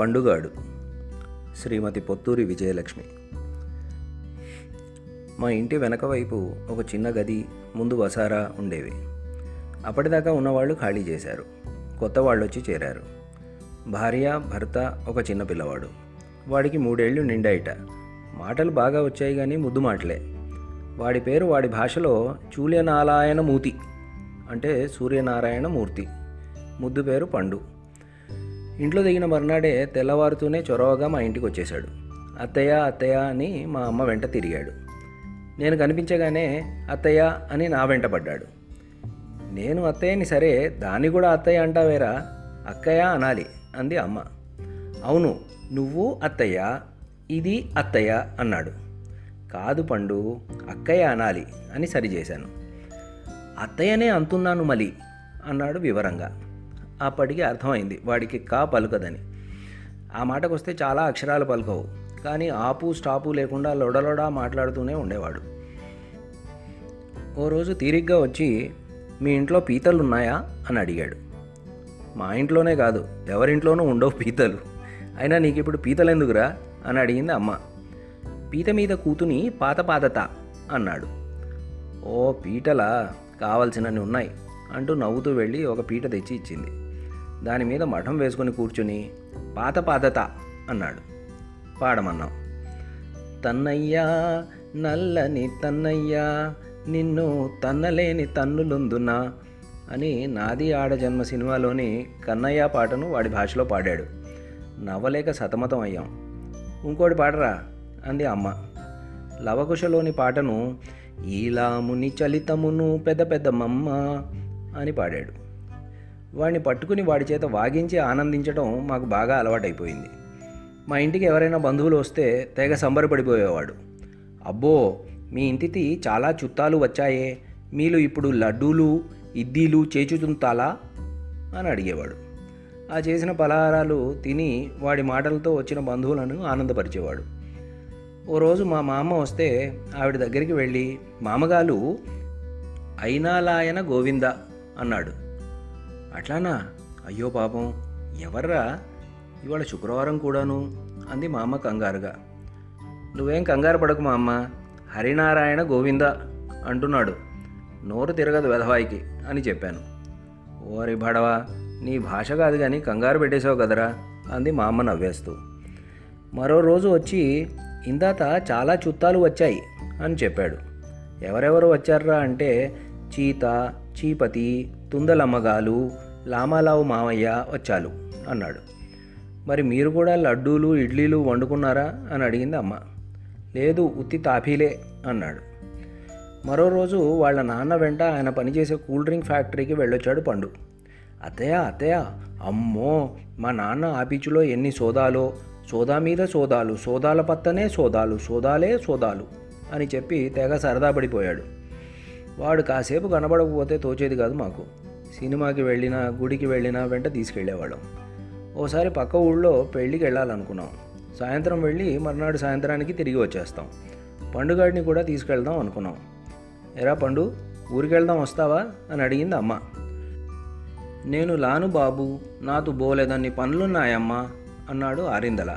పండుగాడు. శ్రీమతి పొత్తూరి విజయలక్ష్మి. మా ఇంటి వెనక వైపు ఒక చిన్న గది ముందు వసారా ఉండేవి. అప్పటిదాకా ఉన్నవాళ్ళు ఖాళీ చేశారు. కొత్త వాళ్ళు వచ్చి చేరారు. భార్య భర్త ఒక చిన్న పిల్లవాడు. వాడికి మూడేళ్ళు నిండాయిట. మాటలు బాగా వచ్చాయి కానీ ముద్దు మాటలే. వాడి పేరు వాడి భాషలో చూల్యనారాయణ మూతి అంటే సూర్యనారాయణ మూర్తి ముద్దు పేరు పండు. ఇంట్లో దిగిన మర్నాడే తెల్లవారుతూనే చొరవగా మా ఇంటికి వచ్చేశాడు. అత్తయ్య అత్తయ్య అని మా అమ్మ వెంట తిరిగాడు. నేను కనిపించగానే అత్తయ్య అని నా వెంట పడ్డాడు. నేను అత్తయ్యని సరే దాన్ని కూడా అత్తయ్య అంటావేరా? అక్కయ్య అనాలి అంది అమ్మ. అవును నువ్వు అత్తయ్య ఇది అత్తయ్య అన్నాడు. కాదు పండు అక్కయ్య అనాలి అని సరిచేశాను. అత్తయ్యనే అంటున్నాను మలి అన్నాడు వివరంగా. అప్పటికి అర్థమైంది. వాడికి కా పలుకదని. ఆ మాటకు వస్తే చాలా అక్షరాలు పలుకవు. కానీ ఆపు స్టాపు లేకుండా లొడలొడా మాట్లాడుతూనే ఉండేవాడు. ఓ రోజు తీరిగ్గా వచ్చి మీ ఇంట్లో పీతలు ఉన్నాయా అని అడిగాడు. మా ఇంట్లోనే కాదు ఎవరింట్లోనూ ఉండవు పీతలు. అయినా నీకు ఇప్పుడు పీతలు ఎందుకురా అని అడిగింది అమ్మ. పీత మీద కూతుని పాత పాతత అన్నాడు. ఓ పీటలా? కావలసినన్ని ఉన్నాయి అంటూ నవ్వుతూ వెళ్ళి ఒక పీట తెచ్చి ఇచ్చింది. దాని మీద మఠం వేసుకుని కూర్చుని పాత పాతత అన్నాడు. పాడమన్నాం. తన్నయ్యా నల్లని తన్నయ్యా నిన్ను తన్నలేని తన్నులుందునా అని నాది ఆడ జన్మ సినిమాలోని కన్నయ్య పాటను వాడి భాషలో పాడాడు. నవ్వలేక సతమతం అయ్యాం. ఇంకోటి పాడరా అంది అమ్మ. లవకుశలోని పాటను ఈలాముని చలితమును పెద్ద పెద్ద మమ్మ అని పాడాడు. వాడిని పట్టుకుని వాడి చేత వాగించి ఆనందించడం మాకు బాగా అలవాటైపోయింది. మా ఇంటికి ఎవరైనా బంధువులు వస్తే తెగ సంబరపడిపోయేవాడు. అబ్బో మీ ఇంటికి చాలా చుట్టాలు వచ్చాయే మీలు ఇప్పుడు లడ్డూలు ఇద్దీలు చేచుతుంతాలా అని అడిగేవాడు. ఆ చేసిన పలహారాలు తిని వాడి మాటలతో వచ్చిన బంధువులను ఆనందపరిచేవాడు. ఓ రోజు మా మామ వస్తే ఆవిడ దగ్గరికి వెళ్ళి మామగారు అయినాలాయన గోవింద అన్నాడు. అట్లానా? అయ్యో పాపం. ఎవర్రా? ఇవాళ శుక్రవారం కూడాను అంది మా అమ్మ కంగారుగా. నువ్వేం కంగారు పడకు మా అమ్మ. హరినారాయణ గోవింద అంటున్నాడు. నోరు తిరగదు వెధవాయికి అని చెప్పాను. ఓరి భడవా నీ భాష కాదు కానీ కంగారు పెట్టేశావు కదరా అంది మా అమ్మ నవ్వేస్తూ. మరో రోజు వచ్చి ఇందాత చాలా చుట్టాలు వచ్చాయి అని చెప్పాడు. ఎవరెవరు వచ్చారా అంటే చీత చీపతి తుందలమ్మగాలు లామాలావు మామయ్య వచ్చాలు అన్నాడు. మరి మీరు కూడా లడ్డూలు ఇడ్లీలు వండుకున్నారా? అని అడిగింది అమ్మ. లేదు ఉత్తి తాఫీలే అన్నాడు. మరో రోజు వాళ్ళ నాన్న వెంట ఆయన పనిచేసే కూల్ డ్రింక్ ఫ్యాక్టరీకి వెళ్ళొచ్చాడు పండు. అత్తయ్య అత్తయ్య అమ్మో మా నాన్న ఆఫీసులో ఎన్ని సోదాలో? సోదా మీద సోదాలు సోదాల పత్తనే సోదాలు సోదాలే సోదాలు అని చెప్పి తెగ సరదా పడిపోయాడు. వాడు కాసేపు కనబడకపోతే తోచేది కాదు మాకు. సినిమాకి వెళ్ళినా గుడికి వెళ్ళినా వెంట తీసుకెళ్ళేవాళ్ళం. ఓసారి పక్క ఊళ్ళో పెళ్ళికి వెళ్ళాలనుకున్నాం. సాయంత్రం వెళ్ళి మర్నాడు సాయంత్రానికి తిరిగి వచ్చేస్తాం. పండుగాడిని కూడా తీసుకెళ్దాం అనుకున్నాం. ఎరా పండు ఊరికి వెళ్దాం వస్తావా? అని అడిగింది అమ్మ. నేను లాను బాబు నాతో బోలేదన్ని పనులున్నాయమ్మా? అన్నాడు ఆరిందల.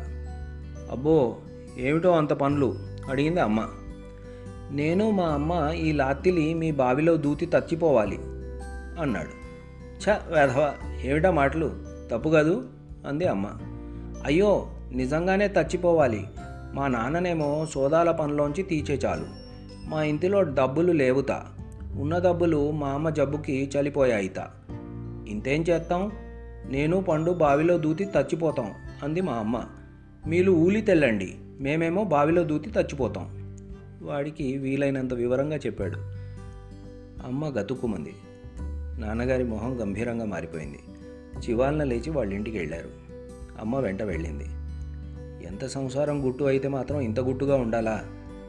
అబ్బో ఏమిటో అంత పనులు? అడిగింది అమ్మ. నేను మా అమ్మ ఈ లాత్తిలి మీ బావిలో దూతి తచ్చిపోవాలి అన్నాడు. ఛ వేధవ ఏమిటా మాటలు? తప్పు కాదు అంది అమ్మ. అయ్యో నిజంగానే తచ్చిపోవాలి. మా నాన్ననేమో సోదాల పనిలోంచి తీచే చాలు. మా ఇంటిలో డబ్బులు లేవుతా. ఉన్న డబ్బులు మా అమ్మ జబ్బుకి చలిపోయాయిత. ఇంతేం చేస్తాం నేను పండు బావిలో దూతి తచ్చిపోతాం అంది మా అమ్మ. మీరు ఊలి తెల్లండి. మేమేమో బావిలో దూతి తచ్చిపోతాం. వాడికి వీలైనంత వివరంగా చెప్పాడు. అమ్మ గతుక్కుమంది. నాన్నగారి మొహం గంభీరంగా మారిపోయింది. చివాలన లేచి వాళ్ళ ఇంటికి వెళ్ళారు. అమ్మ వెంట వెళ్ళింది. ఎంత సంసారం గుట్టు అయితే మాత్రం ఇంత గుట్టుగా ఉండాలా?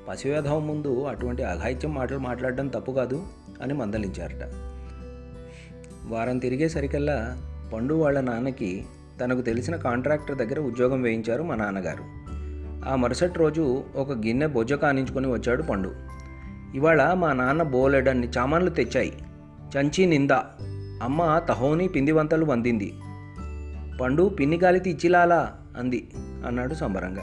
పసివేధం ముందు అటువంటి అఘాయిత్యం మాటలు మాట్లాడడం తప్పు కాదు అని మందలించారట. వారం తిరిగేసరికల్లా పండు వాళ్ళ నాన్నకి తనకు తెలిసిన కాంట్రాక్టర్ దగ్గర ఉద్యోగం వేయించారు మా నాన్నగారు. ఆ మరుసటి రోజు ఒక గిన్నె బొజ్జ కానించుకొని వచ్చాడు పండు. ఇవాళ మా నాన్న బోలెడన్ని చామాన్లు తెచ్చాయి. చంచి నింద. అమ్మ తహోని పిందివంతలు వందింది. పండు పిన్ని గాలితి ఇచ్చిలాలా అంది అన్నాడు సంబరంగా.